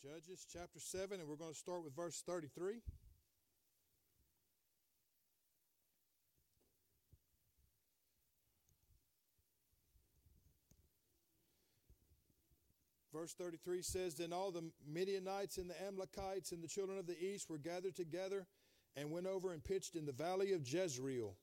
Judges chapter 7, and we're going to start with verse 33. Verse 33 says Then all the Midianites and the Amalekites and the children of the east were gathered together and went over and pitched in the valley of Jezreel.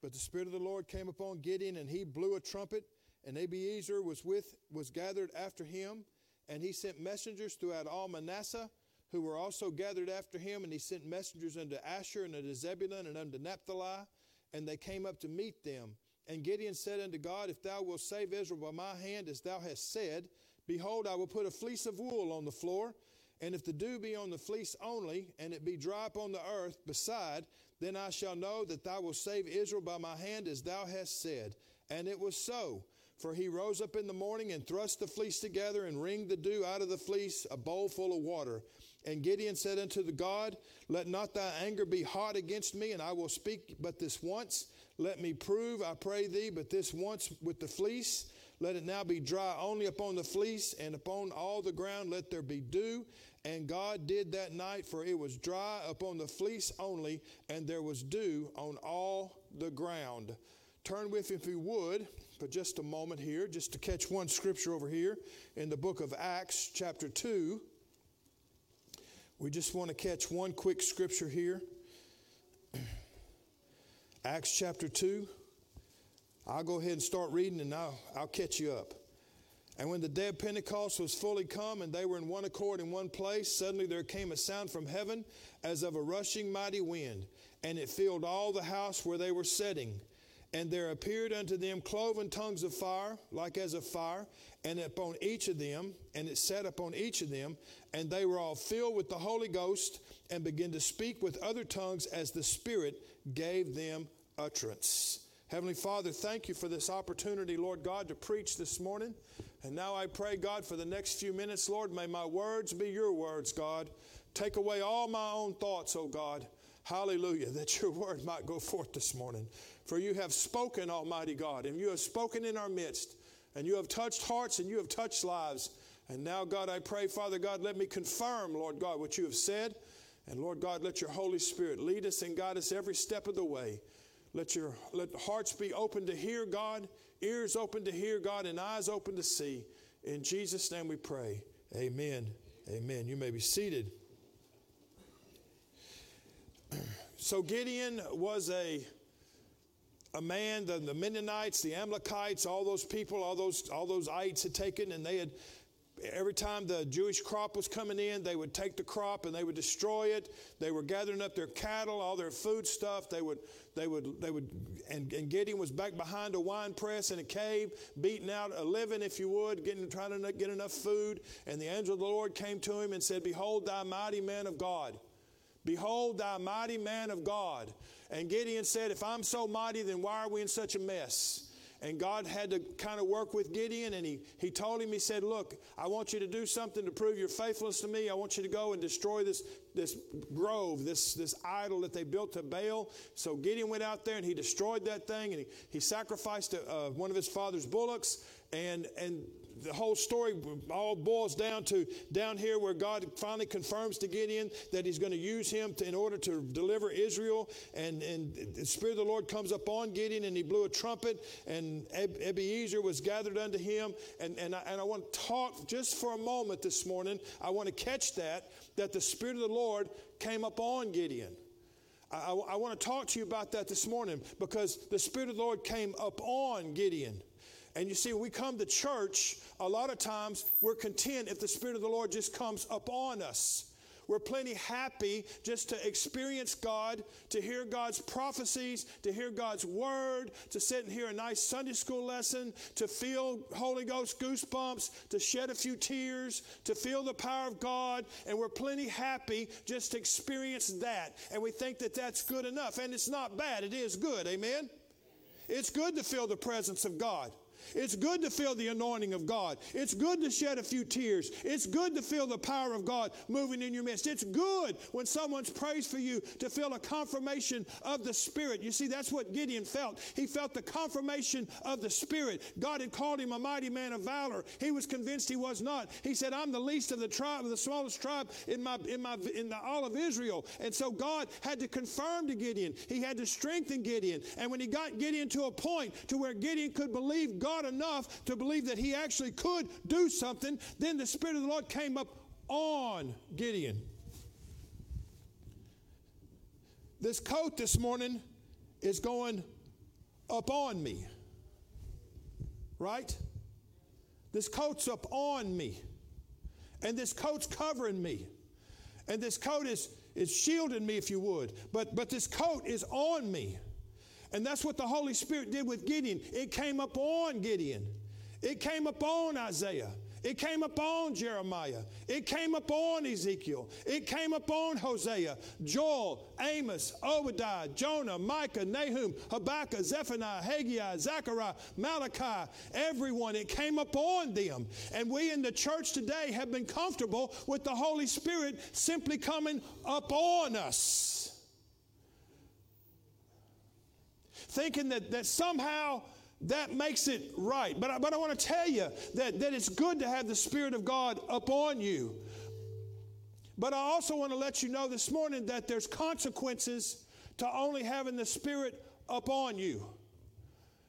But the Spirit of the Lord came upon Gideon, and he blew a trumpet, and Abiezer was with was gathered after him, and he sent messengers throughout all Manasseh, who were also gathered after him, and he sent messengers unto Asher and unto Zebulun and unto Naphtali, and they came up to meet them. And Gideon said unto God, If thou wilt save Israel by my hand, as thou hast said, behold, I will put a fleece of wool on the floor, and if the dew be on the fleece only, and it be dry upon the earth beside, then I shall know that thou wilt save Israel by my hand, as thou hast said. And it was so. For he rose up in the morning and thrust the fleece together and wringed the dew out of the fleece, a bowl full of water. And Gideon said unto the God, Let not thy anger be hot against me, and I will speak but this once. Let me prove, I pray thee, but this once with the fleece. Let it now be dry only upon the fleece, and upon all the ground let there be dew. And God did that night, for it was dry upon the fleece only, and there was dew on all the ground. Turn with, if you would, for just a moment here, just to catch one scripture over here in the book of Acts, chapter 2. We just want to catch one quick scripture here. Acts chapter 2. I'll go ahead and start reading and I'll, I'll catch you up. And when the day of Pentecost was fully come and they were in one accord in one place, suddenly there came a sound from heaven as of a rushing mighty wind, and it filled all the house where they were sitting. And there appeared unto them cloven tongues of fire, like as of fire, and upon each of them, and it sat upon each of them, and they were all filled with the Holy Ghost, and began to speak with other tongues as the Spirit gave them utterance. Heavenly Father, thank you for this opportunity, Lord God, to preach this morning. And now I pray, God, for the next few minutes, Lord, may my words be your words, God. Take away all my own thoughts, oh God. Hallelujah, that your word might go forth this morning. For you have spoken, Almighty God, and you have spoken in our midst, and you have touched hearts and you have touched lives. And now, God, I pray, Father God, let me confirm, Lord God, what you have said. And Lord God, let your Holy Spirit lead us and guide us every step of the way. Let your let hearts be open to hear God, ears open to hear God, and eyes open to see. In Jesus' name we pray. Amen. Amen. You may be seated. So Gideon was a a man, the, the Midianites, the Amalekites, all those people, all those all those ites had taken, and they had every time the Jewish crop was coming in, they would take the crop and they would destroy it. They were gathering up their cattle, all their food stuff. They would, they would, they would, and, and Gideon was back behind a wine press in a cave, beating out a living, if you would, getting, trying to get enough food. And the angel of the Lord came to him and said, Behold, thy mighty man of God. Behold, thy mighty man of God. And Gideon said, If I'm so mighty, then why are we in such a mess? And God had to kind of work with Gideon, and he, he told him, He said, Look, I want you to do something to prove your faithfulness to me. I want you to go and destroy this, this grove, this, this idol that they built to Baal. So Gideon went out there and he destroyed that thing, and he, he sacrificed a, uh, one of his father's bullocks. And, and the whole story all boils down to down here where God finally confirms to Gideon that he's going to use him to, in order to deliver Israel. And, and the Spirit of the Lord comes up on Gideon and he blew a trumpet and Abiezer was gathered unto him. And, and, I, and I want to talk just for a moment this morning. I want to catch that, that the Spirit of the Lord came up on Gideon. I, I, I want to talk to you about that this morning because the Spirit of the Lord came up on Gideon. And you see, when we come to church, a lot of times we're content if the Spirit of the Lord just comes upon us. We're plenty happy just to experience God, to hear God's prophecies, to hear God's word, to sit and hear a nice Sunday school lesson, to feel Holy Ghost goosebumps, to shed a few tears, to feel the power of God. And we're plenty happy just to experience that. And we think that that's good enough. And it's not bad, it is good. Amen? It's good to feel the presence of God. It's good to feel the anointing of God. It's good to shed a few tears. It's good to feel the power of God moving in your midst. It's good when someone's prays for you to feel a confirmation of the Spirit. You see, that's what Gideon felt. He felt the confirmation of the Spirit. God had called him a mighty man of valor. He was convinced he was not. He said, I'm the least of the tribe, the smallest tribe in my in my in the all of Israel. And so God had to confirm to Gideon. He had to strengthen Gideon. And when he got Gideon to a point to where Gideon could believe God enough to believe that he actually could do something, then the Spirit of the Lord came up on Gideon. This coat this morning is going up on me. Right? This coat's up on me. And this coat's covering me. And this coat is, is shielding me, if you would. But, but this coat is on me. And that's what the Holy Spirit did with Gideon. It came upon Gideon, it came upon Isaiah. It came upon Jeremiah. It came upon Ezekiel. It came upon Hosea, Joel, Amos, Obadiah, Jonah, Micah, Nahum, Habakkuk, Zephaniah, Haggai, Zechariah, Malachi, everyone. It came upon them. And we in the church today have been comfortable with the Holy Spirit simply coming upon us. Thinking that, that somehow that makes it right. But I, but I want to tell you that, that it's good to have the Spirit of God upon you. But I also want to let you know this morning that there's consequences to only having the Spirit upon you.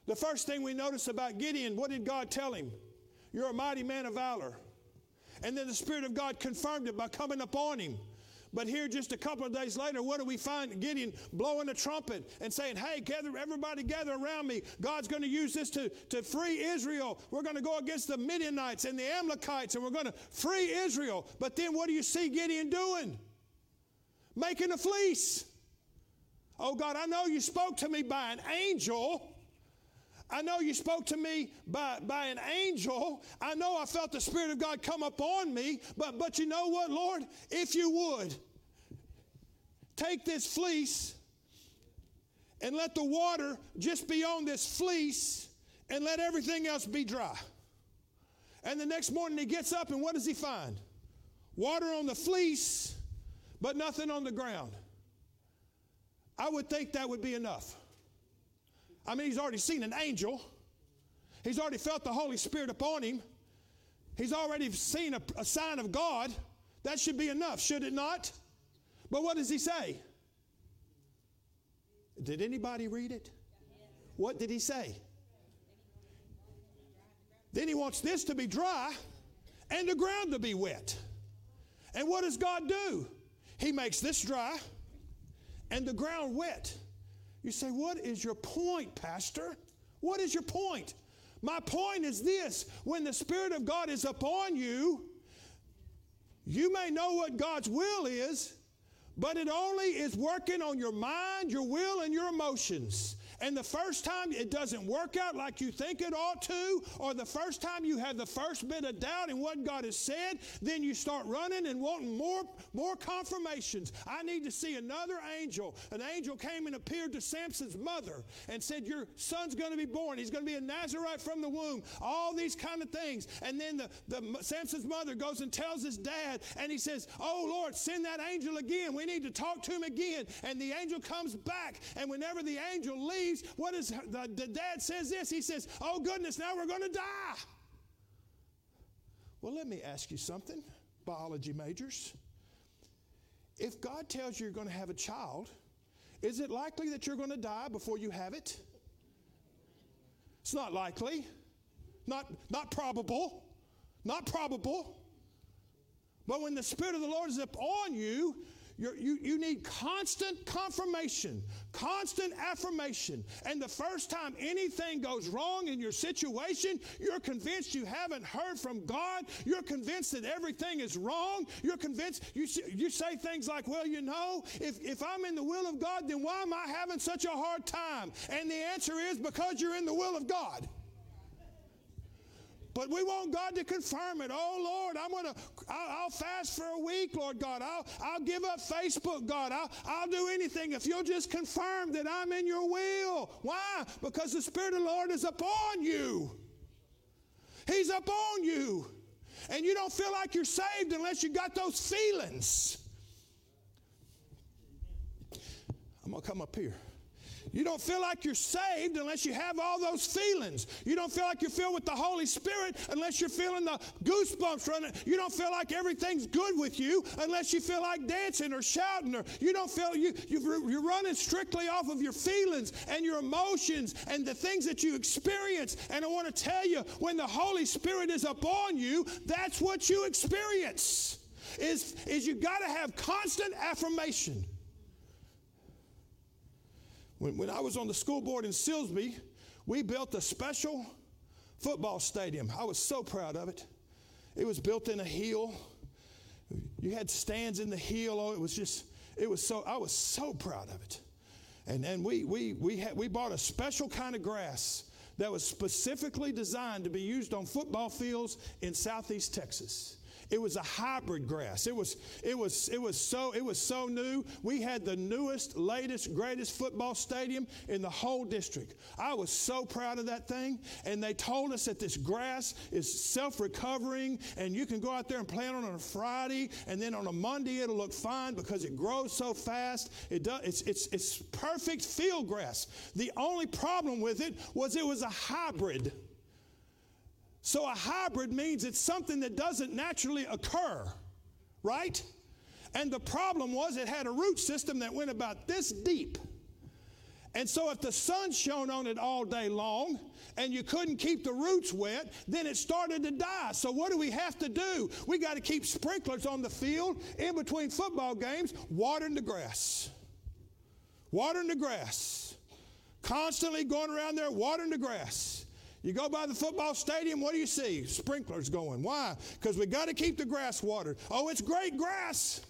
The first thing we notice about Gideon, what did God tell him? You're a mighty man of valor. And then the Spirit of God confirmed it by coming upon him. But here, just a couple of days later, what do we find? Gideon blowing a trumpet and saying, Hey, gather, everybody gather around me. God's going to use this to, to free Israel. We're going to go against the Midianites and the Amalekites, and we're going to free Israel. But then what do you see Gideon doing? Making a fleece. Oh, God, I know you spoke to me by an angel. I know you spoke to me by, by an angel. I know I felt the Spirit of God come upon me. But, but you know what, Lord? If you would, take this fleece and let the water just be on this fleece and let everything else be dry. And the next morning he gets up and what does he find? Water on the fleece, but nothing on the ground. I would think that would be enough. I mean, he's already seen an angel. He's already felt the Holy Spirit upon him. He's already seen a, a, sign of God. That should be enough, should it not? But what does he say? Did anybody read it? What did he say? Then he wants this to be dry and the ground to be wet. And what does God do? He makes this dry and the ground wet. You say, What is your point, Pastor? What is your point? My point is this when the Spirit of God is upon you, you may know what God's will is, but it only is working on your mind, your will, and your emotions. And the first time it doesn't work out like you think it ought to, or the first time you have the first bit of doubt in what God has said, then you start running and wanting more, more confirmations. I need to see another angel. An angel came and appeared to Samson's mother and said, Your son's going to be born. He's going to be a Nazarite from the womb. All these kind of things. And then the, the Samson's mother goes and tells his dad, and he says, Oh Lord, send that angel again. We need to talk to him again. And the angel comes back, and whenever the angel leaves, what is the, the dad says this? He says, Oh goodness, now we're going to die. Well, let me ask you something, biology majors. If God tells you you're going to have a child, is it likely that you're going to die before you have it? It's not likely. Not, not probable. Not probable. But when the Spirit of the Lord is upon you, you're, you you need constant confirmation, constant affirmation. And the first time anything goes wrong in your situation, you're convinced you haven't heard from God. You're convinced that everything is wrong. You're convinced, you, you say things like, well, you know, if, if I'm in the will of God, then why am I having such a hard time? And the answer is because you're in the will of God. But we want God to confirm it. Oh Lord, I'm gonna I'll, I'll, fast for a week, Lord God. I'll I'll give up Facebook, God. I'll I'll do anything if you'll just confirm that I'm in your will. Why? Because the Spirit of the Lord is upon you. He's upon you. And you don't feel like you're saved unless you got those feelings. I'm going to come up here. You don't feel like you're saved unless you have all those feelings. You don't feel like you're filled with the Holy Spirit unless you're feeling the goosebumps running. You don't feel like everything's good with you unless you feel like dancing or shouting or you don't feel you you're running strictly off of your feelings and your emotions and the things that you experience. And I want to tell you, when the Holy Spirit is upon you, that's what you experience. Is is you got to have constant affirmation. When, when I was on the school board in Silsbee, we built a special football stadium. I was so proud of it. It was built in a hill. You had stands in the hill. Oh, it was just, it was so, I was so proud of it. And then we, we, we, had, we bought a special kind of grass that was specifically designed to be used on football fields in southeast Texas. It was a hybrid grass. It was, it was, it was so, it was so new. We had the newest, latest, greatest football stadium in the whole district. I was so proud of that thing. And they told us that this grass is self-recovering and you can go out there and plant on a Friday and then on a Monday it'll look fine because it grows so fast. It does, it's, it's, it's perfect field grass. The only problem with it was it was a hybrid. So a hybrid means it's something that doesn't naturally occur, right? And the problem was it had a root system that went about this deep. And so if the sun shone on it all day long and you couldn't keep the roots wet, then it started to die. So what do we have to do? We got to keep sprinklers on the field in between football games, watering the grass. Watering the grass. Constantly going around there watering the grass. You go by the football stadium, what do you see? Sprinklers going. Why? Because we got to keep the grass watered. Oh, it's great grass.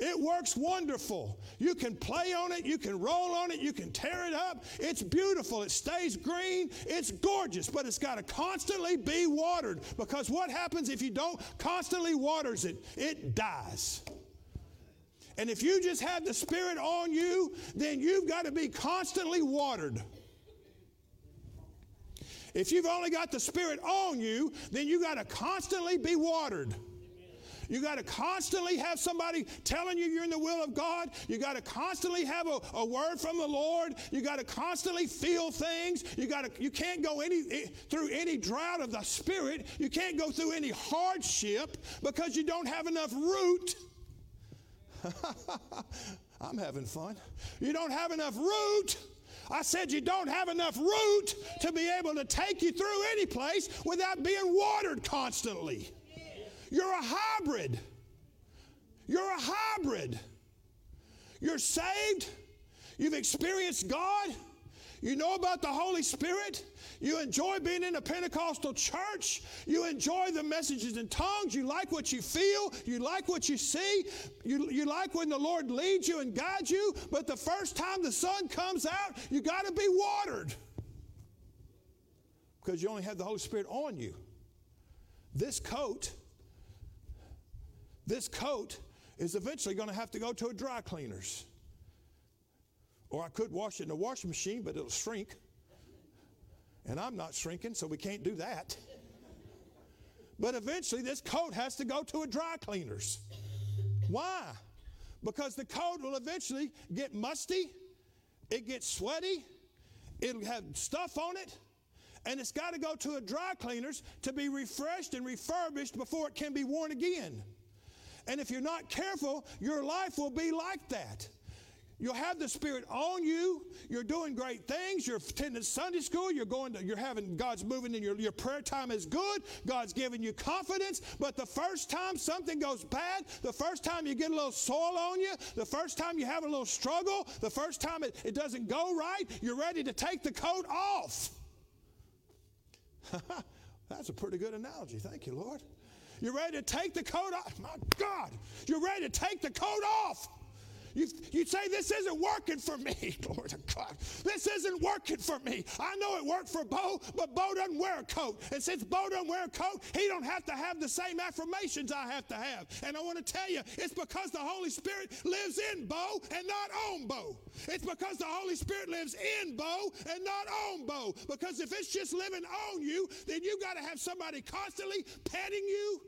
It works wonderful. You can play on it, you can roll on it, you can tear it up. It's beautiful. It stays green. It's gorgeous, but it's got to constantly be watered because what happens if you don't constantly waters it? It dies. And if you just have the Spirit on you, then you've got to be constantly watered. If you've only got the Spirit on you, then you got to constantly be watered. You got to constantly have somebody telling you you're in the will of God. You got to constantly have a, a, word from the Lord. You got to constantly feel things. You got to you can't go any eh, through any drought of the spirit. You can't go through any hardship because you don't have enough root. I'm having fun. You don't have enough root I said you don't have enough root to be able to take you through any place without being watered constantly. You're a hybrid. You're a hybrid. You're saved. You've experienced God. You know about the Holy Spirit. You enjoy being in a Pentecostal church. You enjoy the messages in tongues. You like what you feel. You like what you see. You, you like when the Lord leads you and guides you. But the first time the sun comes out, you got to be watered because you only have the Holy Spirit on you. This coat, this coat is eventually going to have to go to a dry cleaner's. Or I could wash it in a washing machine, but it'll shrink. And I'm not shrinking, so we can't do that. But eventually, this coat has to go to a dry cleaner's. Why? Because the coat will eventually get musty, it gets sweaty, it'll have stuff on it, and it's got to go to a dry cleaner's to be refreshed and refurbished before it can be worn again. And if you're not careful, your life will be like that. You'll have the Spirit on you. You're doing great things. You're attending Sunday school. You're going to, you're having, God's moving in your, your prayer time is good. God's giving you confidence. But the first time something goes bad, the first time you get a little soil on you, the first time you have a little struggle, the first time it, it doesn't go right, you're ready to take the coat off. That's a pretty good analogy. Thank you, Lord. You're ready to take the coat off. My God. You're ready to take the coat off. You, you say, This isn't working for me. To God. This isn't working for me. I know it worked for Bo, but Bo doesn't wear a coat. And since Bo doesn't wear a coat, he don't have to have the same affirmations I have to have. And I want to tell you, it's because the Holy Spirit lives in Bo and not on Bo. It's because the Holy Spirit lives in Bo and not on Bo. Because if it's just living on you, then you got to have somebody constantly petting you,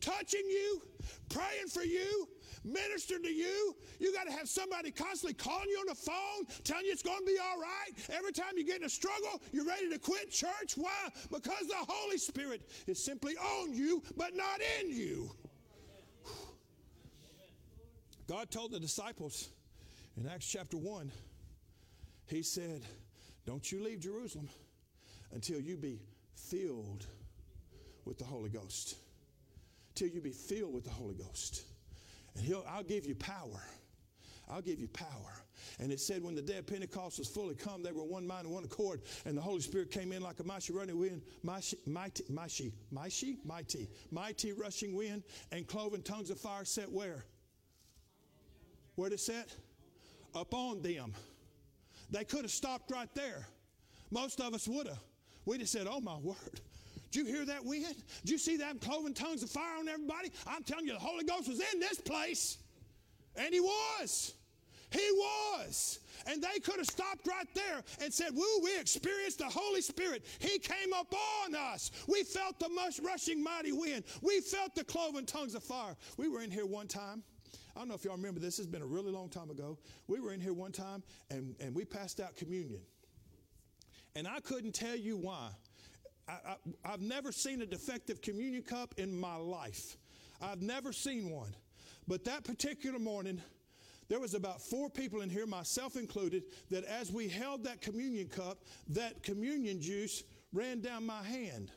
touching you, praying for you, ministering to you. You got to have somebody constantly calling you on the phone, telling you it's going to be all right. Every time you get in a struggle, you're ready to quit church. Why? Because the Holy Spirit is simply on you, but not in you. God told the disciples in Acts chapter 1, He said, Don't you leave Jerusalem until you be filled with the Holy Ghost. Till you be filled with the Holy Ghost. And he'll, I'll give you power. I'll give you power. And it said when the day of Pentecost was fully come, they were one mind and one accord, and the Holy Spirit came in like a mighty running wind, mighty, mighty, mighty, mighty, mighty, rushing wind, and cloven tongues of fire set where? Where'd it set? Upon them. They could have stopped right there. Most of us would have. We'd have said, Oh my word. Did you hear that wind? Did you see that cloven tongues of fire on everybody? I'm telling you, the Holy Ghost was in this place. And he was. He was. And they could have stopped right there and said, Woo, we experienced the Holy Spirit. He came upon us. We felt the rushing mighty wind. We felt the cloven tongues of fire. We were in here one time. I don't know if y'all remember this. It's been a really long time ago. We were in here one time and, and we passed out communion. And I couldn't tell you why. I, have never seen a defective communion cup in my life. I've never seen one. But that particular morning, there was about four people in here, myself included, that as we held that communion cup, that communion juice ran down my hand.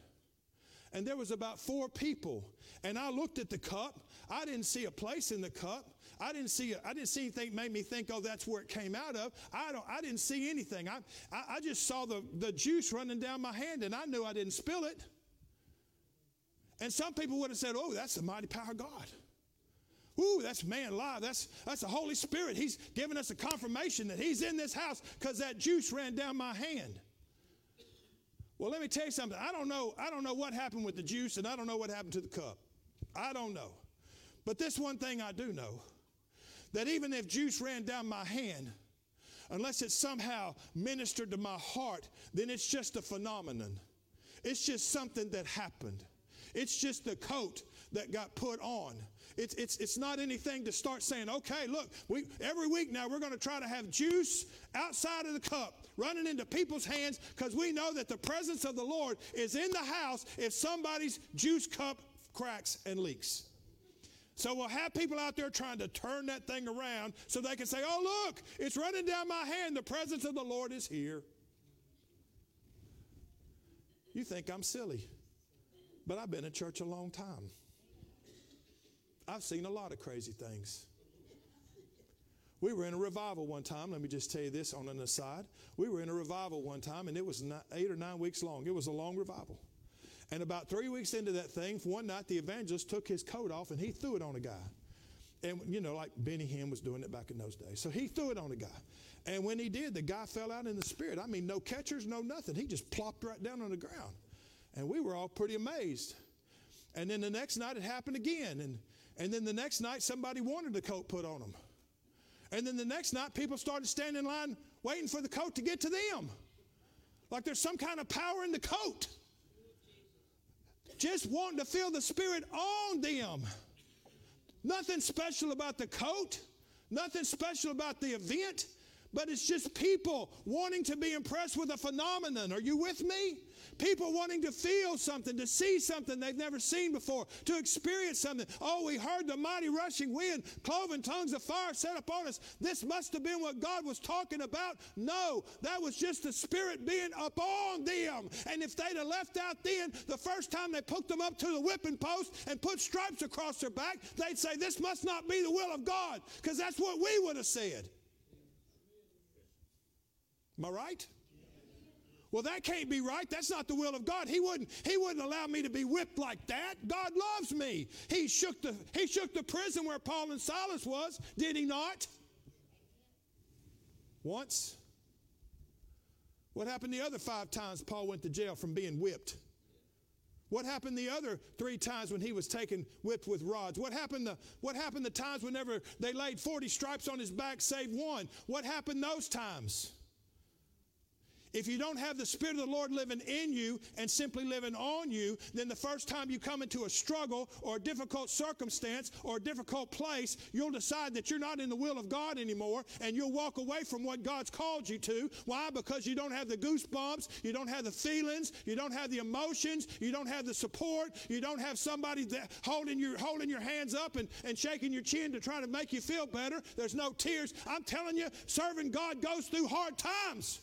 And there was about four people. And I looked at the cup. I didn't see a place in the cup. I didn't see I didn't see anything made me think, oh, that's where it came out of. I don't I didn't see anything. I, I, I just saw the, the juice running down my hand and I knew I didn't spill it. And some people would have said, oh, that's the mighty power of God. Ooh, that's man alive. That's that's the Holy Spirit. He's giving us a confirmation that He's in this house because that juice ran down my hand. Well, let me tell you something. I don't know. I don't know what happened with the juice, and I don't know what happened to the cup. I don't know. But this one thing I do know that even if juice ran down my hand, unless it somehow ministered to my heart, then it's just a phenomenon. It's just something that happened. It's just the coat that got put on. It's, it's, it's not anything to start saying, okay, look, we, every week now we're going to try to have juice outside of the cup running into people's hands because we know that the presence of the Lord is in the house if somebody's juice cup cracks and leaks. So we'll have people out there trying to turn that thing around so they can say, oh, look, it's running down my hand. The presence of the Lord is here. You think I'm silly, but I've been in church a long time. I've seen a lot of crazy things. We were in a revival one time. Let me just tell you this on an aside. We were in a revival one time, and it was eight or nine weeks long. It was a long revival. And about three weeks into that thing, one night the evangelist took his coat off and he threw it on a guy. And, you know, like Benny Hinn was doing it back in those days. So he threw it on a guy. And when he did, the guy fell out in the spirit. I mean, no catchers, no nothing. He just plopped right down on the ground. And we were all pretty amazed. And then the next night it happened again. And, and then the next night somebody wanted the coat put on them. And then the next night people started standing in line waiting for the coat to get to them. Like there's some kind of power in the coat just wanting to feel the Spirit on them. Nothing special about the coat, nothing special about the event, but it's just people wanting to be impressed with a phenomenon. Are you with me? People wanting to feel something, to see something they've never seen before, to experience something. Oh, we heard the mighty rushing wind, cloven tongues of fire set upon us. This must have been what God was talking about. No, that was just the Spirit being upon them. And if they'd have left out then, the first time they put them up to the whipping post and put stripes across their back, they'd say, This must not be the will of God, because that's what we would have said. Am I right? Well, that can't be right. That's not the will of God. He wouldn't, he wouldn't allow me to be whipped like that. God loves me. He shook the, he shook the prison where Paul and Silas was, did he not? Once. What happened the other five times Paul went to jail from being whipped? What happened the other three times when he was taken whipped with rods? What happened the what happened the times whenever they laid 40 stripes on his back save one? What happened those times? If you don't have the Spirit of the Lord living in you and simply living on you, then the first time you come into a struggle or a difficult circumstance or a difficult place, you'll decide that you're not in the will of God anymore and you'll walk away from what God's called you to. Why? Because you don't have the goosebumps, you don't have the feelings, you don't have the emotions, you don't have the support, you don't have somebody holding your holding your hands up and, and shaking your chin to try to make you feel better. There's no tears. I'm telling you, serving God goes through hard times.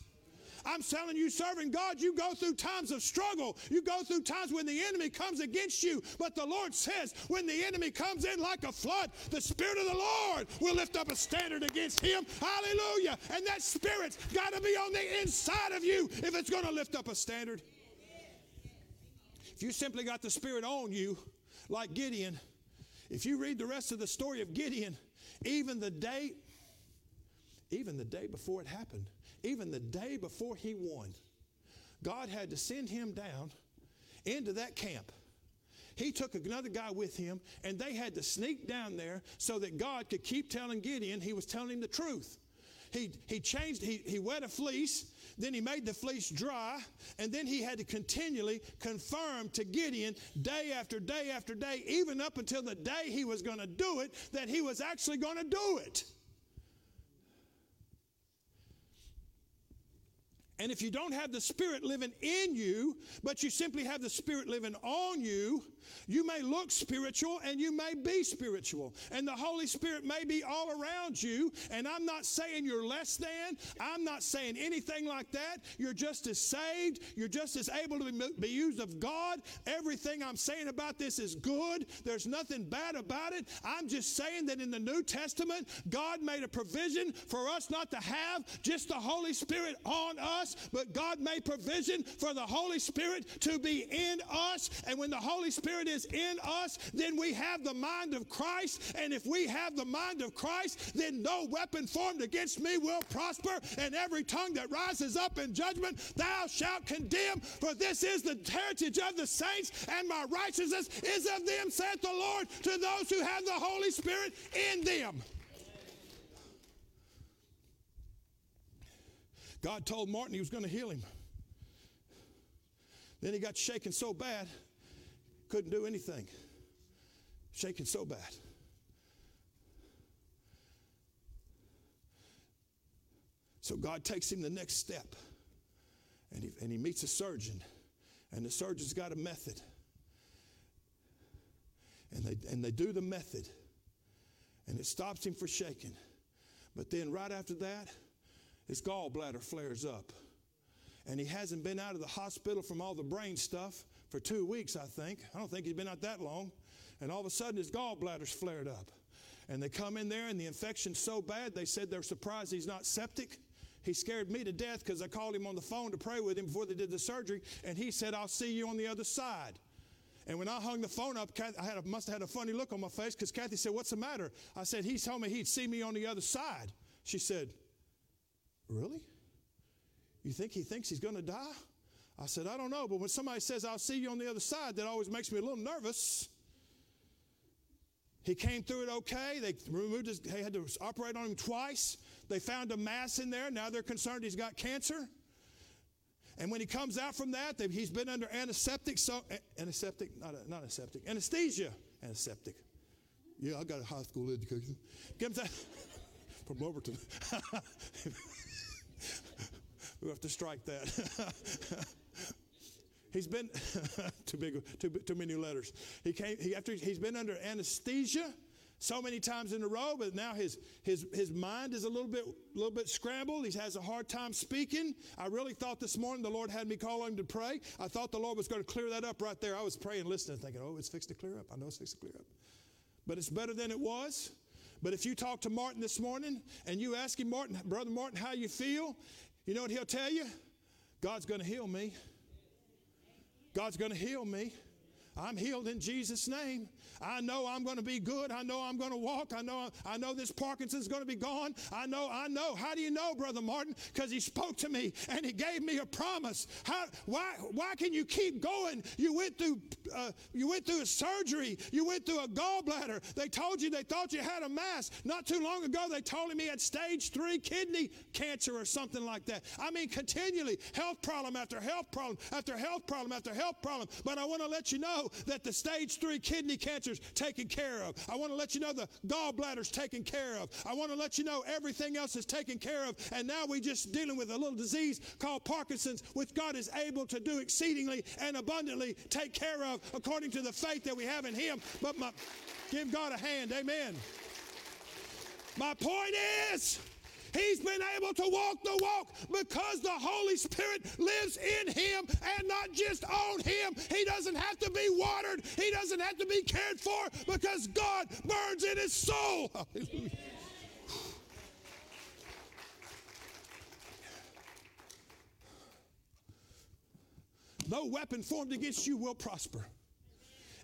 I'm telling you, serving God, you go through times of struggle. You go through times when the enemy comes against you. But the Lord says, when the enemy comes in like a flood, the Spirit of the Lord will lift up a standard against him. Hallelujah. And that Spirit's got to be on the inside of you if it's going to lift up a standard. If you simply got the Spirit on you, like Gideon, if you read the rest of the story of Gideon, even the day, even the day before it happened, even the day before he won, God had to send him down into that camp. He took another guy with him, and they had to sneak down there so that God could keep telling Gideon he was telling him the truth. He, he changed, he, he wet a fleece, then he made the fleece dry, and then he had to continually confirm to Gideon day after day after day, even up until the day he was going to do it, that he was actually going to do it. And if you don't have the Spirit living in you, but you simply have the Spirit living on you, you may look spiritual and you may be spiritual. And the Holy Spirit may be all around you. And I'm not saying you're less than. I'm not saying anything like that. You're just as saved. You're just as able to be used of God. Everything I'm saying about this is good. There's nothing bad about it. I'm just saying that in the New Testament, God made a provision for us not to have just the Holy Spirit on us, but God made provision for the Holy Spirit to be in us. And when the Holy Spirit Spirit is in us, then we have the mind of Christ. And if we have the mind of Christ, then no weapon formed against me will prosper. And every tongue that rises up in judgment, thou shalt condemn. For this is the heritage of the saints, and my righteousness is of them, saith the Lord, to those who have the Holy Spirit in them. God told Martin he was going to heal him. Then he got shaken so bad couldn't do anything. Shaking so bad. So God takes him the next step. And he, and he meets a surgeon. And the surgeon's got a method. And they, and they do the method. And it stops him for shaking. But then right after that, his gallbladder flares up. And he hasn't been out of the hospital from all the brain stuff for two weeks, I think. I don't think he's been out that long. And all of a sudden, his gallbladder's flared up. And they come in there, and the infection's so bad, they said they're surprised he's not septic. He scared me to death because I called him on the phone to pray with him before they did the surgery, and he said, I'll see you on the other side. And when I hung the phone up, I had a, must have had a funny look on my face because Kathy said, What's the matter? I said, He told me he'd see me on the other side. She said, Really? You think he thinks he's going to die? I said, I don't know, but when somebody says, I'll see you on the other side, that always makes me a little nervous. He came through it okay. They removed his, they had to operate on him twice. They found a mass in there. Now they're concerned he's got cancer. And when he comes out from that, he's been under antiseptic, so antiseptic, not, a, not antiseptic, anesthesia, antiseptic. Yeah, I got a high school education. Give him that from Overton. we have to strike that. He's been too big, too, too many letters. He came. He after he's been under anesthesia so many times in a row, but now his his his mind is a little bit a little bit scrambled. He has a hard time speaking. I really thought this morning the Lord had me call him to pray. I thought the Lord was going to clear that up right there. I was praying, listening, thinking, "Oh, it's fixed to clear up. I know it's fixed to clear up." But it's better than it was. But if you talk to Martin this morning and you ask him, Martin, brother Martin, how you feel, you know what he'll tell you? God's going to heal me. God's going to heal me. I'm healed in Jesus' name. I know I'm going to be good. I know I'm going to walk. I know I know this Parkinson's going to be gone. I know. I know. How do you know, brother Martin? Because he spoke to me and he gave me a promise. How? Why? Why can you keep going? You went through. Uh, you went through a surgery. You went through a gallbladder. They told you they thought you had a mass. Not too long ago, they told him he had stage three kidney cancer or something like that. I mean, continually health problem after health problem after health problem after health problem. But I want to let you know that the stage three kidney cancer's taken care of. I want to let you know the gallbladder's taken care of. I want to let you know everything else is taken care of. And now we're just dealing with a little disease called Parkinson's, which God is able to do exceedingly and abundantly take care of according to the faith that we have in Him. But my, give God a hand. Amen. My point is, He's been able to walk the walk because the Holy Spirit lives in him and not just on him. He doesn't have to be watered, he doesn't have to be cared for because God burns in his soul. Hallelujah. No weapon formed against you will prosper.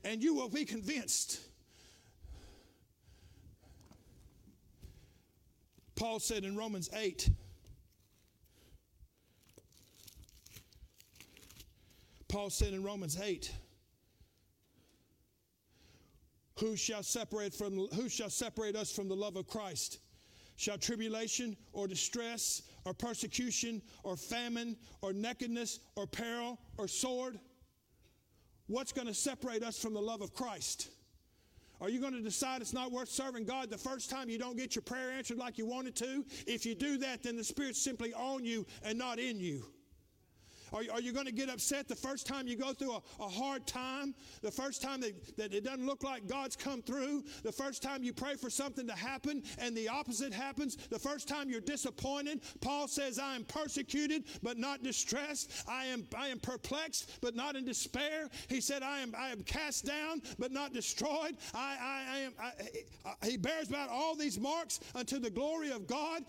And you will be convinced Paul said in Romans 8, Paul said in Romans 8, who shall separate from who shall separate us from the love of Christ? Shall tribulation or distress or persecution or famine or nakedness or peril or sword? What's going to separate us from the love of Christ? Are you going to decide it's not worth serving God the first time you don't get your prayer answered like you wanted to? If you do that, then the Spirit's simply on you and not in you. Are, are you going to get upset the first time you go through a, a hard time? The first time that, that it doesn't look like God's come through? The first time you pray for something to happen and the opposite happens? The first time you're disappointed? Paul says, I am persecuted but not distressed. I am, I am perplexed but not in despair. He said, I am, I am cast down but not destroyed. I, I, I am, I, he uh, bears about all these marks unto the glory of God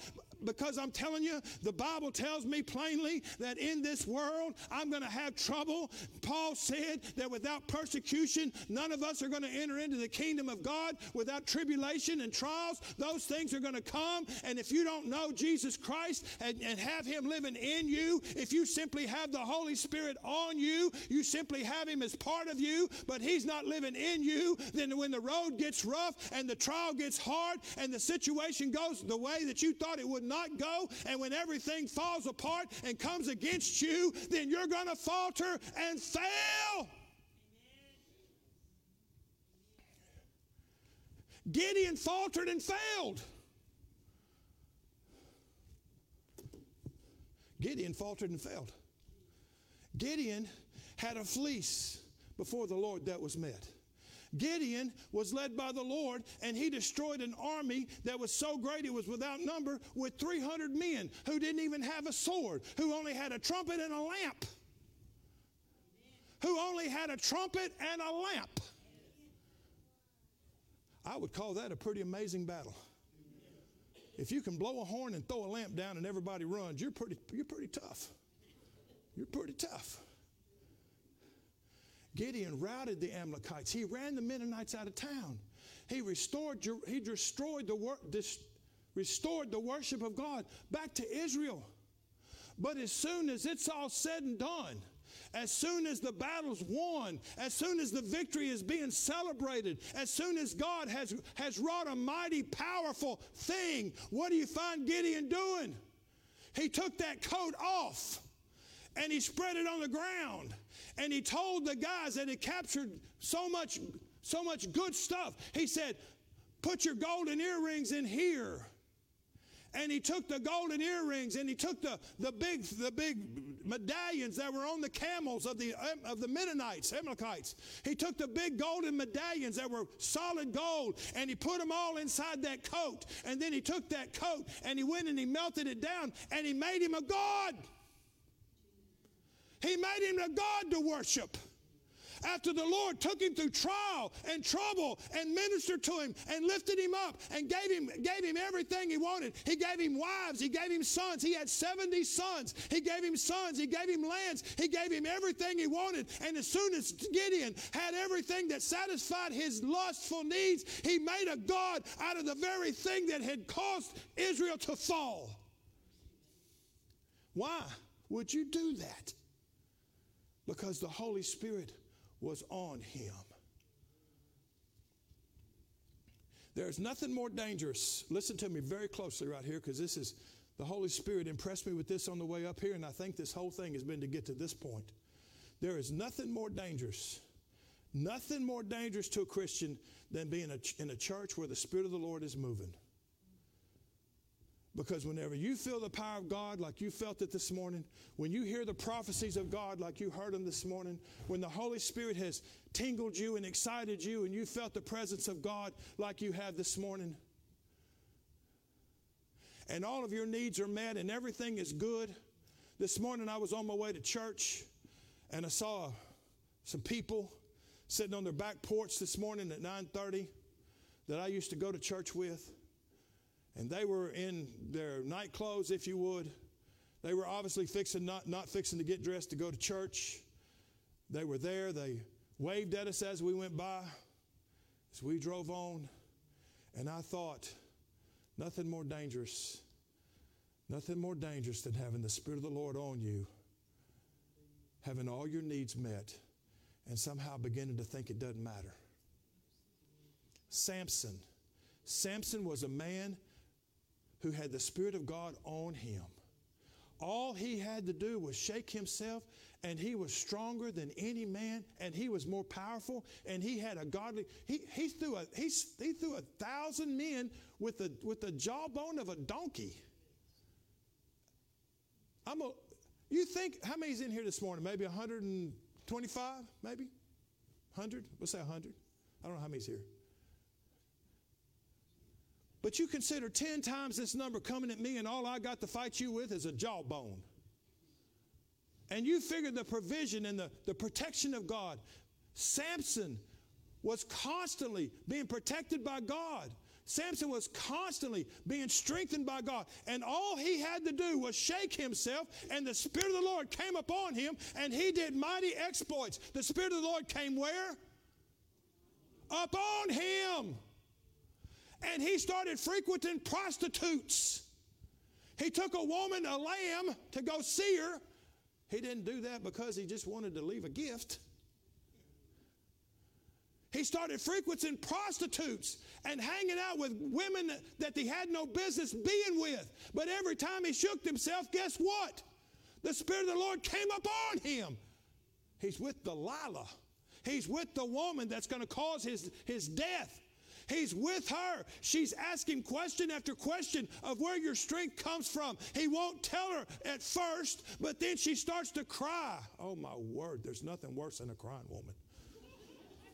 because I'm telling you, the Bible tells me plainly that in this world I'm going to have trouble. Paul said that without persecution, none of us are going to enter into the kingdom of God. Without tribulation and trials, those things are going to come. And if you don't know Jesus Christ and, and have Him living in you, if you simply have the Holy Spirit on you, you simply have Him as part of you, but He's not living in you, then when the road gets rough and the trial gets hard and the situation goes the way that you thought it would not not go, and when everything falls apart and comes against you, then you're going to falter and fail. Gideon faltered and failed. Gideon faltered and failed. Gideon had a fleece before the Lord that was met. Gideon was led by the Lord, and he destroyed an army that was so great it was without number with 300 men who didn't even have a sword, who only had a trumpet and a lamp. Who only had a trumpet and a lamp. I would call that a pretty amazing battle. If you can blow a horn and throw a lamp down and everybody runs, you're pretty, you're pretty tough. You're pretty tough. Gideon routed the Amalekites. He ran the Midianites out of town. He restored, he destroyed the, restored the worship of God back to Israel. But as soon as it's all said and done, as soon as the battle's won, as soon as the victory is being celebrated, as soon as God has, has wrought a mighty, powerful thing, what do you find Gideon doing? He took that coat off and he spread it on the ground and he told the guys that had captured so much, so much good stuff. He said, Put your golden earrings in here. And he took the golden earrings and he took the, the big the big medallions that were on the camels of the of the Midianites, Amalekites. He took the big golden medallions that were solid gold and he put them all inside that coat. And then he took that coat and he went and he melted it down and he made him a god. He made him a God to worship. after the Lord took him through trial and trouble and ministered to him and lifted him up and gave him, gave him everything he wanted. He gave him wives, he gave him sons. He had 70 sons. He gave him sons, he gave him lands, he gave him everything he wanted. And as soon as Gideon had everything that satisfied his lustful needs, he made a God out of the very thing that had caused Israel to fall. Why would you do that? Because the Holy Spirit was on him. There's nothing more dangerous. Listen to me very closely right here because this is the Holy Spirit impressed me with this on the way up here, and I think this whole thing has been to get to this point. There is nothing more dangerous, nothing more dangerous to a Christian than being in a church where the Spirit of the Lord is moving. Because whenever you feel the power of God like you felt it this morning, when you hear the prophecies of God like you heard them this morning, when the Holy Spirit has tingled you and excited you and you felt the presence of God like you have this morning, and all of your needs are met and everything is good. This morning I was on my way to church and I saw some people sitting on their back porch this morning at 9:30 that I used to go to church with. And they were in their night clothes, if you would. They were obviously fixing, not, not fixing to get dressed to go to church. They were there. They waved at us as we went by, as we drove on. And I thought, nothing more dangerous, nothing more dangerous than having the Spirit of the Lord on you, having all your needs met, and somehow beginning to think it doesn't matter. Samson. Samson was a man who had the Spirit of God on him. All he had to do was shake himself, and he was stronger than any man, and he was more powerful, and he had a godly. He, he, threw, a, he, he threw a thousand men with the, with the jawbone of a donkey. I'm a, you think, how many's in here this morning? Maybe 125, maybe? 100? Let's say 100. I don't know how many's here. But you consider 10 times this number coming at me, and all I got to fight you with is a jawbone. And you figure the provision and the, the protection of God. Samson was constantly being protected by God. Samson was constantly being strengthened by God. And all he had to do was shake himself, and the Spirit of the Lord came upon him, and he did mighty exploits. The Spirit of the Lord came where? Upon him and he started frequenting prostitutes. He took a woman, a lamb, to go see her. He didn't do that because he just wanted to leave a gift. He started frequenting prostitutes and hanging out with women that he had no business being with. But every time he shook himself, guess what? The Spirit of the Lord came upon him. He's with Delilah. He's with the woman that's going to cause his, his death. He's with her. She's asking question after question of where your strength comes from. He won't tell her at first, but then she starts to cry. Oh, my word, there's nothing worse than a crying woman.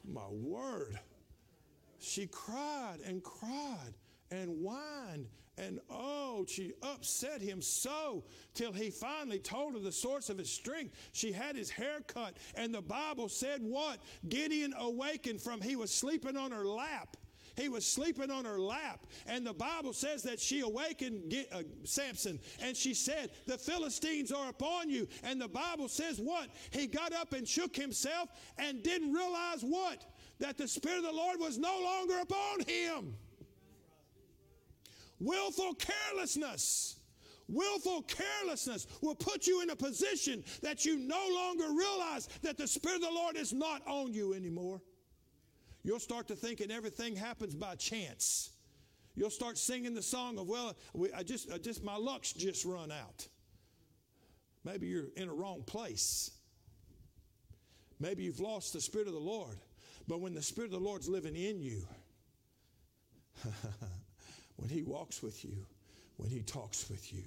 My word. She cried and cried and whined and oh, she upset him so till he finally told her the source of his strength. She had his hair cut, and the Bible said what? Gideon awakened from he was sleeping on her lap. He was sleeping on her lap. And the Bible says that she awakened uh, Samson and she said, The Philistines are upon you. And the Bible says what? He got up and shook himself and didn't realize what? That the Spirit of the Lord was no longer upon him. Willful carelessness. Willful carelessness will put you in a position that you no longer realize that the Spirit of the Lord is not on you anymore. You'll start to thinking everything happens by chance. You'll start singing the song of, well, I just, I just my luck's just run out. Maybe you're in a wrong place. Maybe you've lost the Spirit of the Lord. But when the Spirit of the Lord's living in you, when He walks with you, when He talks with you,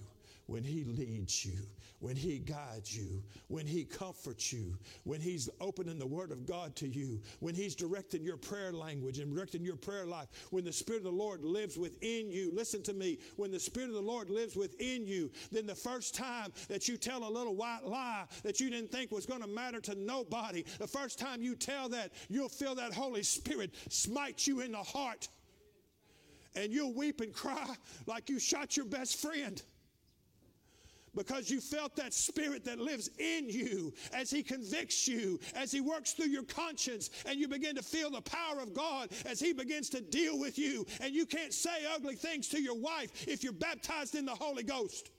when He leads you, when He guides you, when He comforts you, when He's opening the Word of God to you, when He's directing your prayer language and directing your prayer life, when the Spirit of the Lord lives within you. Listen to me. When the Spirit of the Lord lives within you, then the first time that you tell a little white lie that you didn't think was going to matter to nobody, the first time you tell that, you'll feel that Holy Spirit smite you in the heart. And you'll weep and cry like you shot your best friend because you felt that spirit that lives in you as he convicts you, as he works through your conscience, and you begin to feel the power of God as he begins to deal with you. And you can't say ugly things to your wife if you're baptized in the Holy Ghost.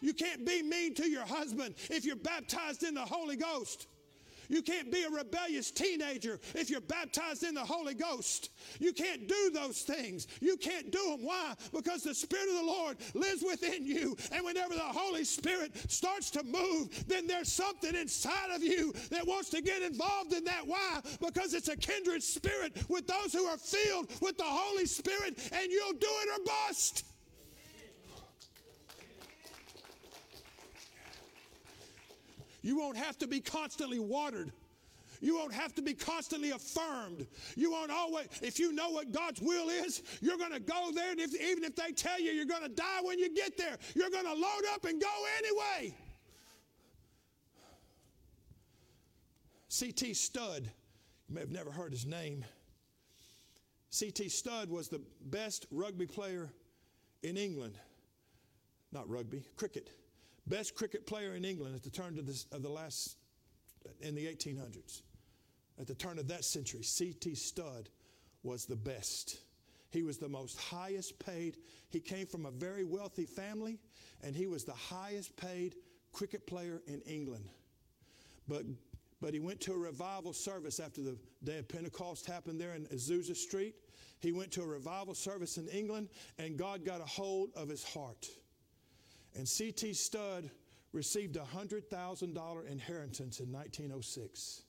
You can't be mean to your husband if you're baptized in the Holy Ghost. You can't be a rebellious teenager if you're baptized in the Holy Ghost. You can't do those things. You can't do them. Why? Because the Spirit of the Lord lives within you. And whenever the Holy Spirit starts to move, then there's something inside of you that wants to get involved in that. Why? Because it's a kindred spirit with those who are filled with the Holy Spirit, and you'll do it or bust. You won't have to be constantly watered. You won't have to be constantly affirmed. You won't always, if you know what God's will is, you're going to go there. And if, even if they tell you you're going to die when you get there, you're going to load up and go anyway. C.T. Studd, you may have never heard his name. C.T. Studd was the best rugby player in England. Not rugby, cricket best cricket player in England at the turn of, this, of the last, in the 1800s. At the turn of that century, C.T. Studd was the best. He was the most highest paid. He came from a very wealthy family, and he was the highest paid cricket player in England. But, but he went to a revival service after the day of Pentecost happened there in Azusa Street. He went to a revival service in England, and God got a hold of his heart. And C.T. Studd received a $100,000 inheritance in 1906.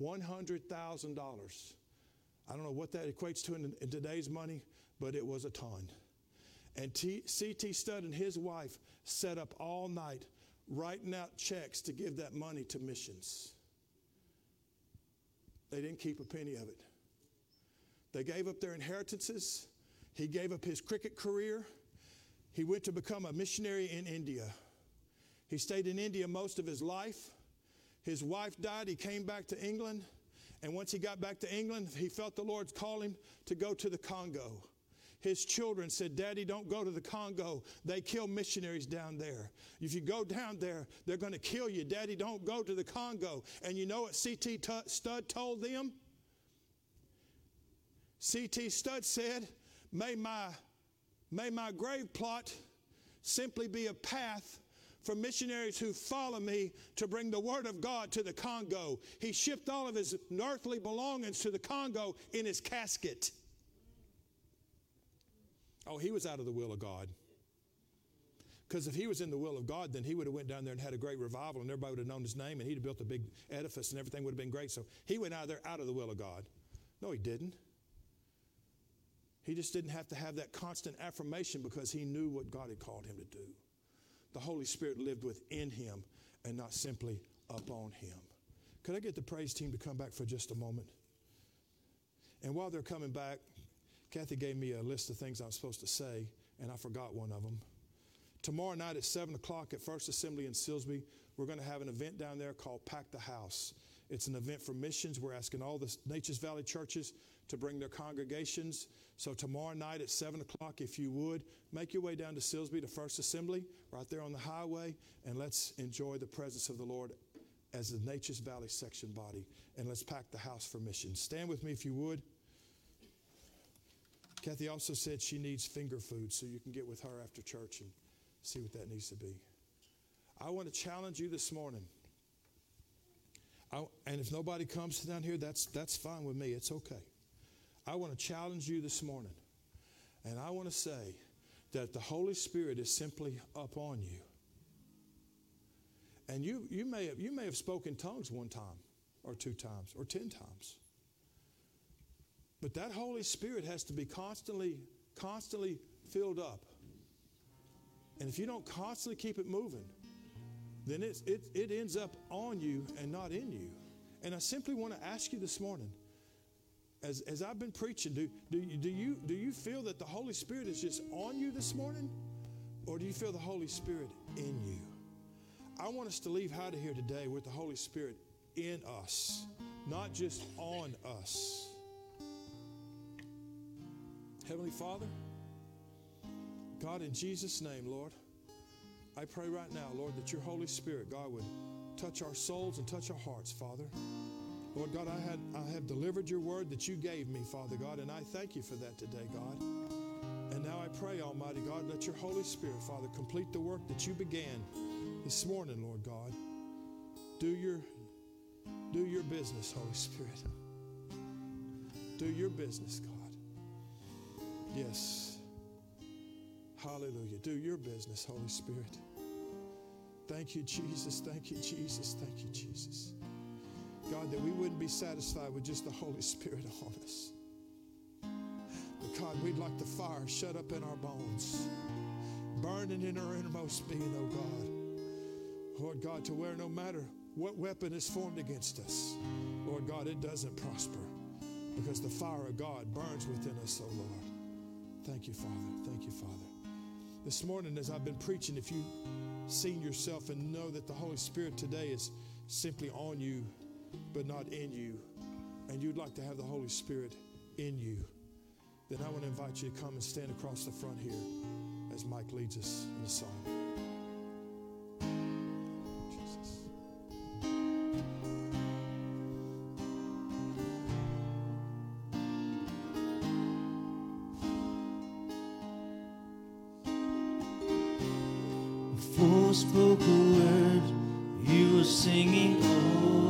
$100,000. I don't know what that equates to in, in, today's money, but it was a ton. And C.T. Studd and his wife set up all night writing out checks to give that money to missions. They didn't keep a penny of it. They gave up their inheritances. He gave up his cricket career. He went to become a missionary in India. He stayed in India most of his life. His wife died. He came back to England. And once he got back to England, he felt the Lord's call him to go to the Congo. His children said, Daddy, don't go to the Congo. They kill missionaries down there. If you go down there, they're going to kill you. Daddy, don't go to the Congo. And you know what C.T. Studd told them? C.T. Studd said, May my May my grave plot simply be a path for missionaries who follow me to bring the word of God to the Congo. He shipped all of his earthly belongings to the Congo in his casket. Oh, he was out of the will of God. Because if he was in the will of God, then he would have went down there and had a great revival, and everybody would have known his name, and he'd have built a big edifice, and everything would have been great. So he went out there out of the will of God. No, he didn't. He just didn't have to have that constant affirmation because he knew what God had called him to do. The Holy Spirit lived within him and not simply upon him. Could I get the praise team to come back for just a moment? And while they're coming back, Kathy gave me a list of things I'm supposed to say, and I forgot one of them. Tomorrow night at 7 o'clock at First Assembly in Silsbee, we're going to have an event down there called Pack the House. It's an event for missions. We're asking all the Neches Valley churches to bring their congregations. So tomorrow night at 7 o'clock, if you would, make your way down to Silsbee to First Assembly, right there on the highway, and let's enjoy the presence of the Lord as the Neches Valley section body. And let's pack the house for mission. Stand with me if you would. Kathy also said she needs finger food, so you can get with her after church and see what that needs to be. I want to challenge you this morning. I, and if nobody comes down here, that's, that's fine with me. It's okay. I want to challenge you this morning. And I want to say that the Holy Spirit is simply upon you. And you, you, may have, you may have spoken tongues one time, or two times, or ten times. But that Holy Spirit has to be constantly, constantly filled up. And if you don't constantly keep it moving, then it, it ends up on you and not in you. And I simply want to ask you this morning, as, as I've been preaching, do, do, you, do, you, do you feel that the Holy Spirit is just on you this morning? Or do you feel the Holy Spirit in you? I want us to leave out of here today with the Holy Spirit in us, not just on us. Heavenly Father, God, in Jesus' name, Lord, I pray right now, Lord, that your Holy Spirit, God, would touch our souls and touch our hearts, Father. Lord God, I, had, I have delivered your word that you gave me, Father God, and I thank you for that today, God. And now I pray, Almighty God, let your Holy Spirit, Father, complete the work that you began this morning, Lord God. Do your, do your business, Holy Spirit. Do your business, God. Yes. Hallelujah. Do your business, Holy Spirit. Thank you, Jesus. Thank you, Jesus. Thank you, Jesus. God, that we wouldn't be satisfied with just the Holy Spirit on us. But God, we'd like the fire shut up in our bones, burning in our innermost being, oh God. Lord God, to where no matter what weapon is formed against us, Lord God, it doesn't prosper because the fire of God burns within us, oh Lord. Thank you, Father. Thank you, Father. This morning, as I've been preaching, if you've seen yourself and know that the Holy Spirit today is simply on you, but not in you, and you'd like to have the Holy Spirit in you, then I want to invite you to come and stand across the front here as Mike leads us in the song. spoke a word, you were singing over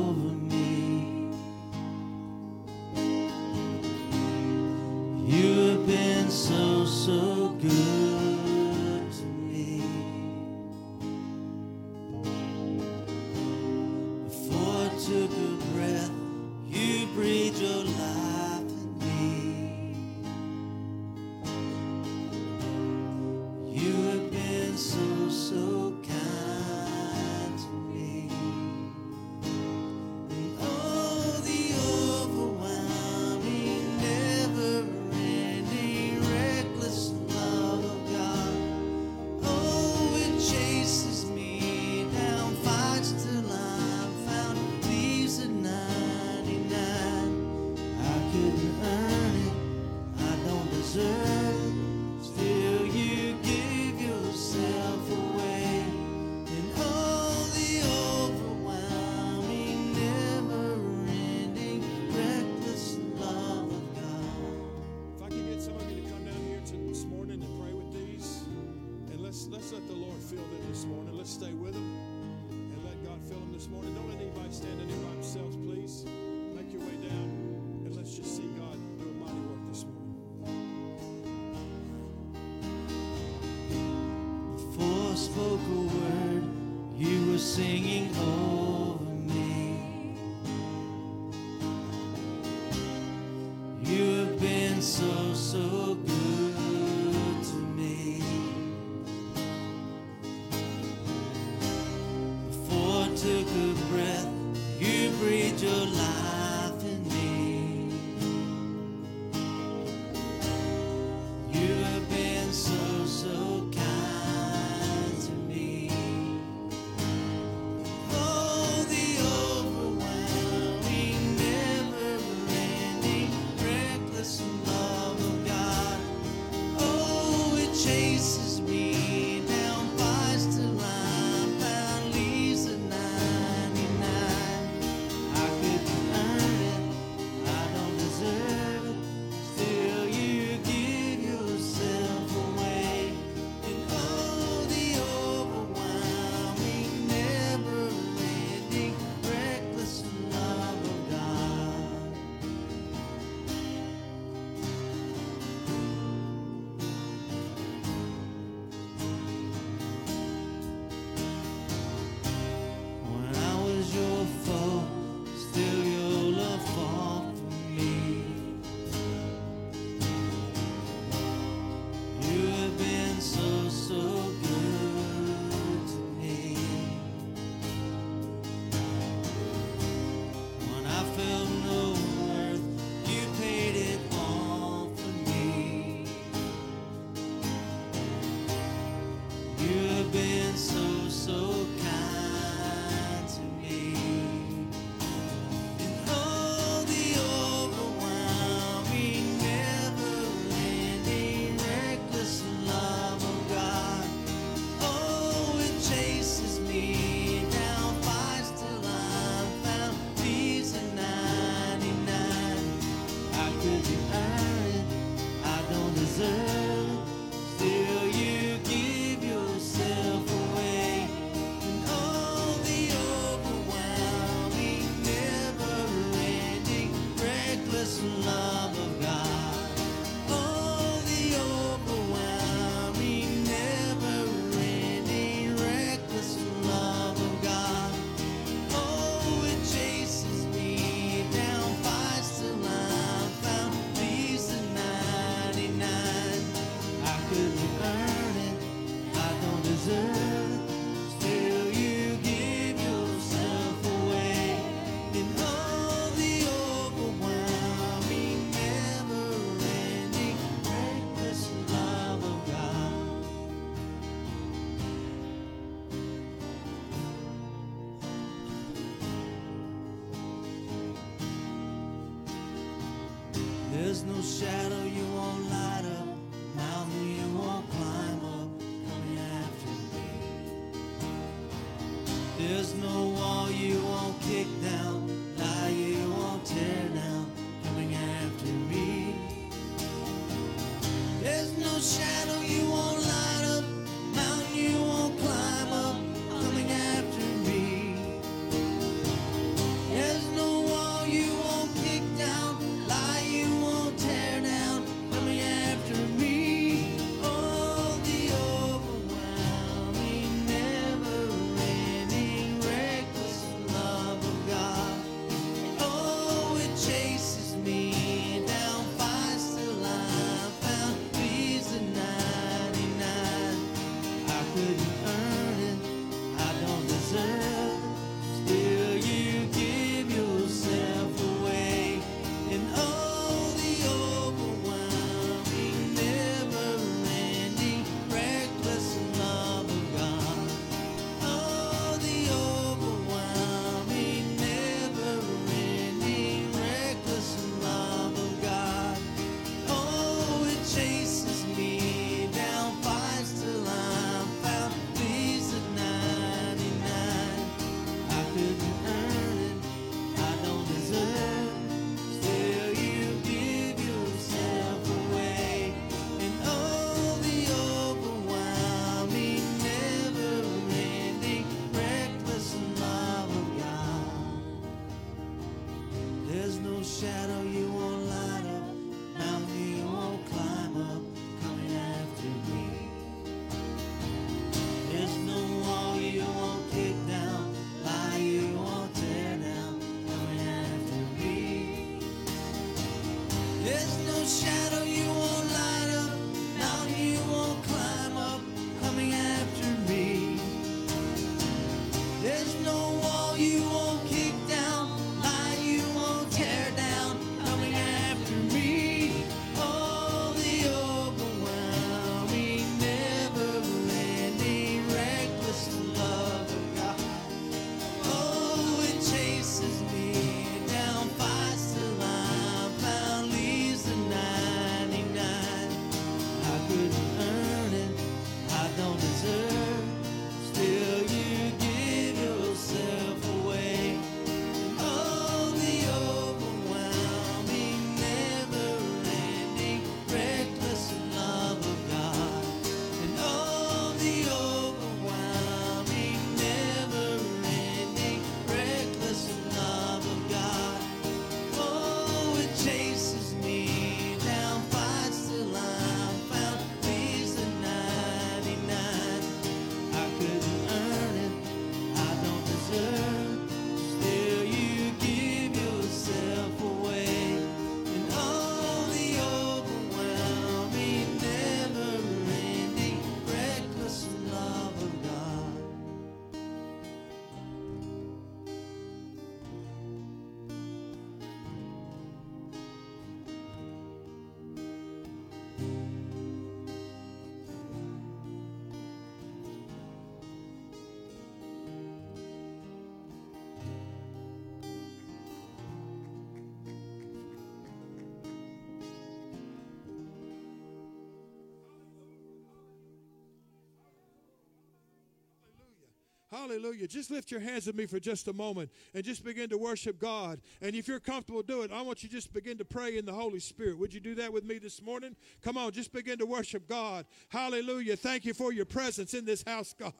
Hallelujah. Just lift your hands at me for just a moment and just begin to worship God. And if you're comfortable, do it. I want you to just begin to pray in the Holy Spirit. Would you do that with me this morning? Come on, just begin to worship God. Hallelujah. Thank you for your presence in this house, God.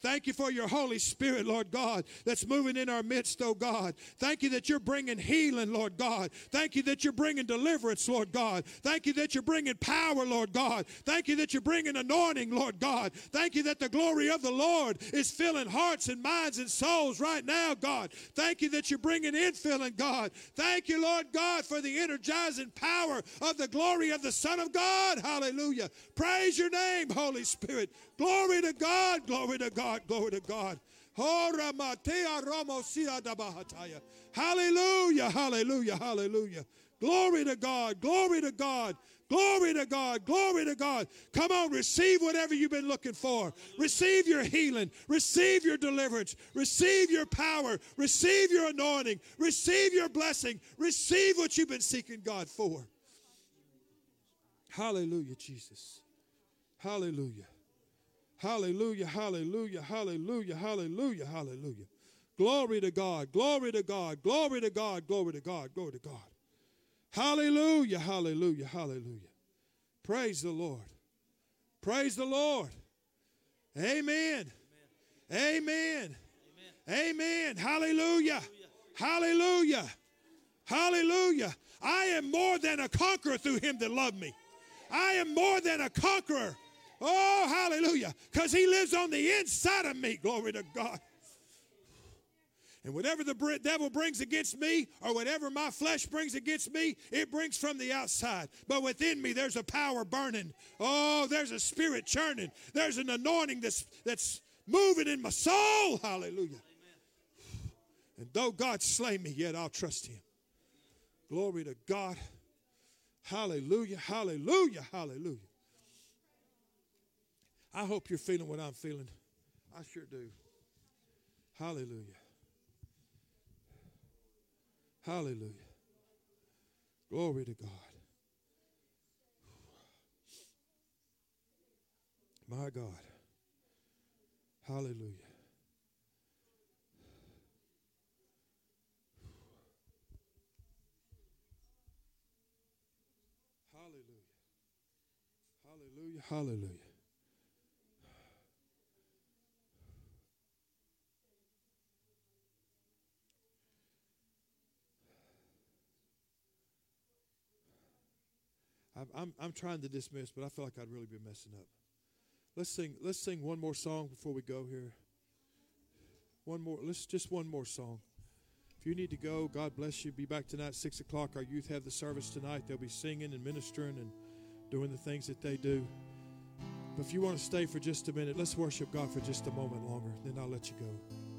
Thank you for your Holy Spirit, Lord God, that's moving in our midst, oh God. Thank you that you're bringing healing, Lord God. Thank you that you're bringing deliverance, Lord God. Thank you that you're bringing power, Lord God. Thank you that you're bringing anointing, Lord God. Thank you that the glory of the Lord is filling hearts and minds and souls right now, God. Thank you that you're bringing infilling, God. Thank you, Lord God, for the energizing power of the glory of the Son of God. Hallelujah. Praise your name, Holy Spirit. Glory to God, glory to God, glory to God. Hallelujah, hallelujah, hallelujah. Glory to God, glory to God. Glory to God. Glory to God. Come on, receive whatever you've been looking for. Receive your healing. Receive your deliverance. Receive your power. Receive your anointing. Receive your blessing. Receive what you've been seeking God for. Hallelujah, Jesus. Hallelujah. Hallelujah, hallelujah, hallelujah, hallelujah, hallelujah. Glory to God, glory to God, glory to God, glory to God, glory to God. Hallelujah, hallelujah, hallelujah. Praise the Lord. Praise the Lord. Amen. Amen. Amen. Hallelujah. Hallelujah. Hallelujah. I am more than a conqueror through him that loved me. I am more than a conqueror. Oh, hallelujah. Because he lives on the inside of me. Glory to God. And whatever the devil brings against me, or whatever my flesh brings against me, it brings from the outside. But within me, there's a power burning. Oh, there's a spirit churning. There's an anointing that's, that's moving in my soul. Hallelujah. And though God slay me, yet I'll trust him. Glory to God. Hallelujah. Hallelujah. Hallelujah. I hope you're feeling what I'm feeling. I sure do. Hallelujah. Hallelujah. Glory to God. My God. Hallelujah. Hallelujah. Hallelujah. Hallelujah. I'm, I'm trying to dismiss, but I feel like I'd really be messing up. Let's sing, let's sing one more song before we go here. One more, let's just one more song. If you need to go, God bless you. Be back tonight, 6 o'clock. Our youth have the service tonight. They'll be singing and ministering and doing the things that they do. But if you want to stay for just a minute, let's worship God for just a moment longer. Then I'll let you go.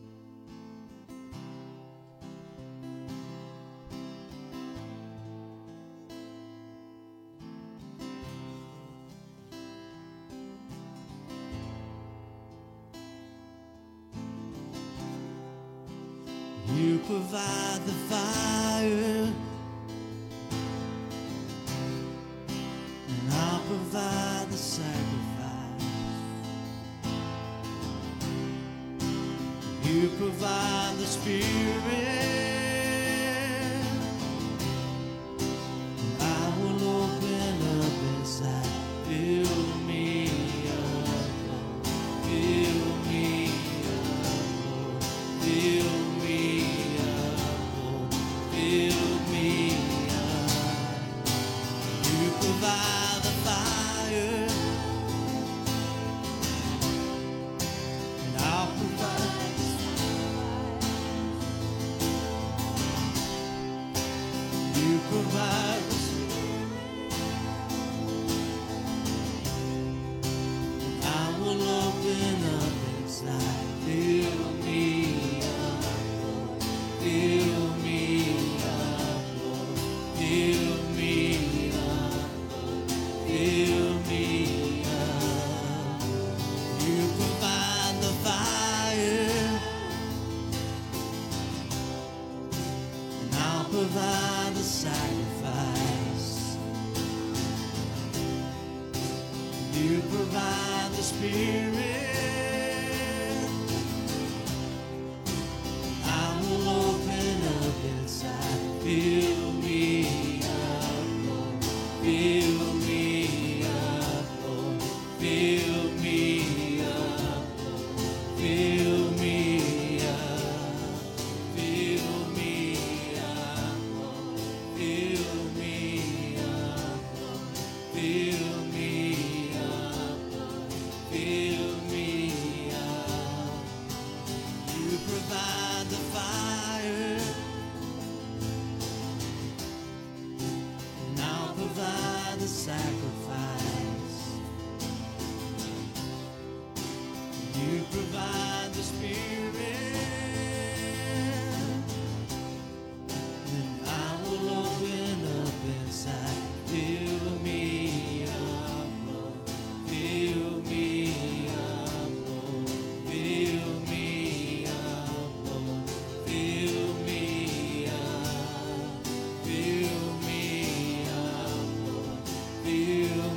feel.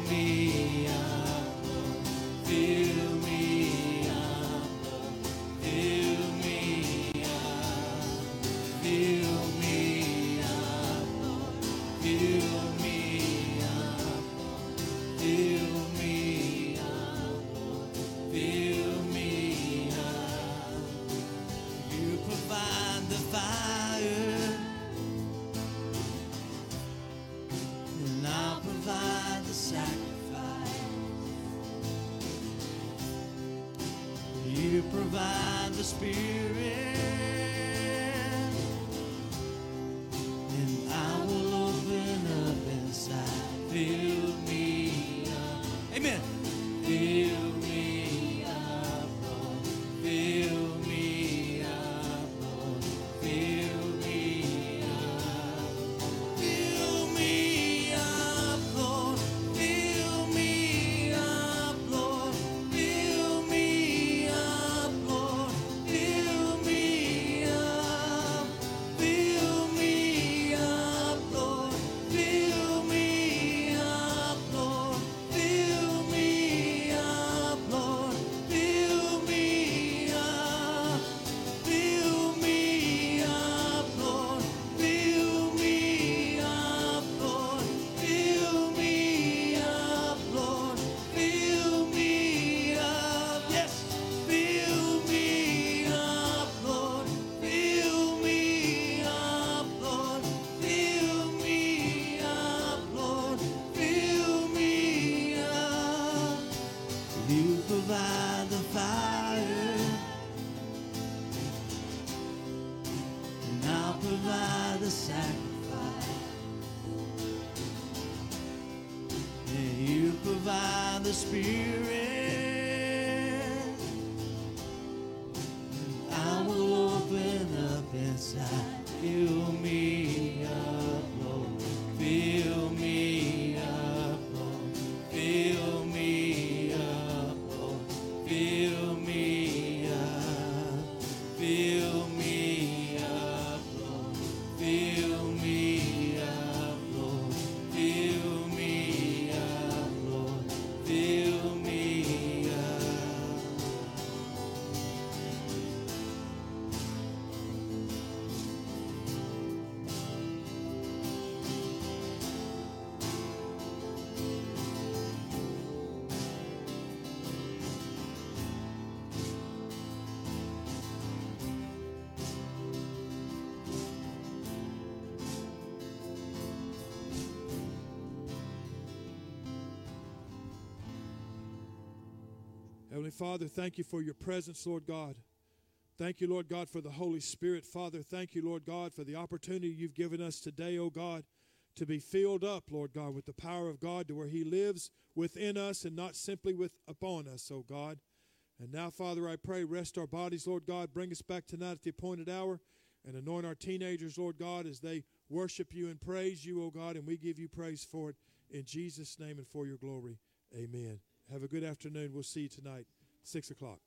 The spirit. Father, thank you for your presence, Lord God. Thank you, Lord God, for the Holy Spirit. Father, thank you, Lord God, for the opportunity you've given us today, oh God, to be filled up, Lord God, with the power of God to where He lives within us and not simply with upon us, oh God. And now, Father, I pray, rest our bodies, Lord God. Bring us back tonight at the appointed hour and anoint our teenagers, Lord God, as they worship you and praise you, oh God, and we give you praise for it in Jesus' name and for your glory. Amen. Have a good afternoon. We'll see you tonight, 6 o'clock.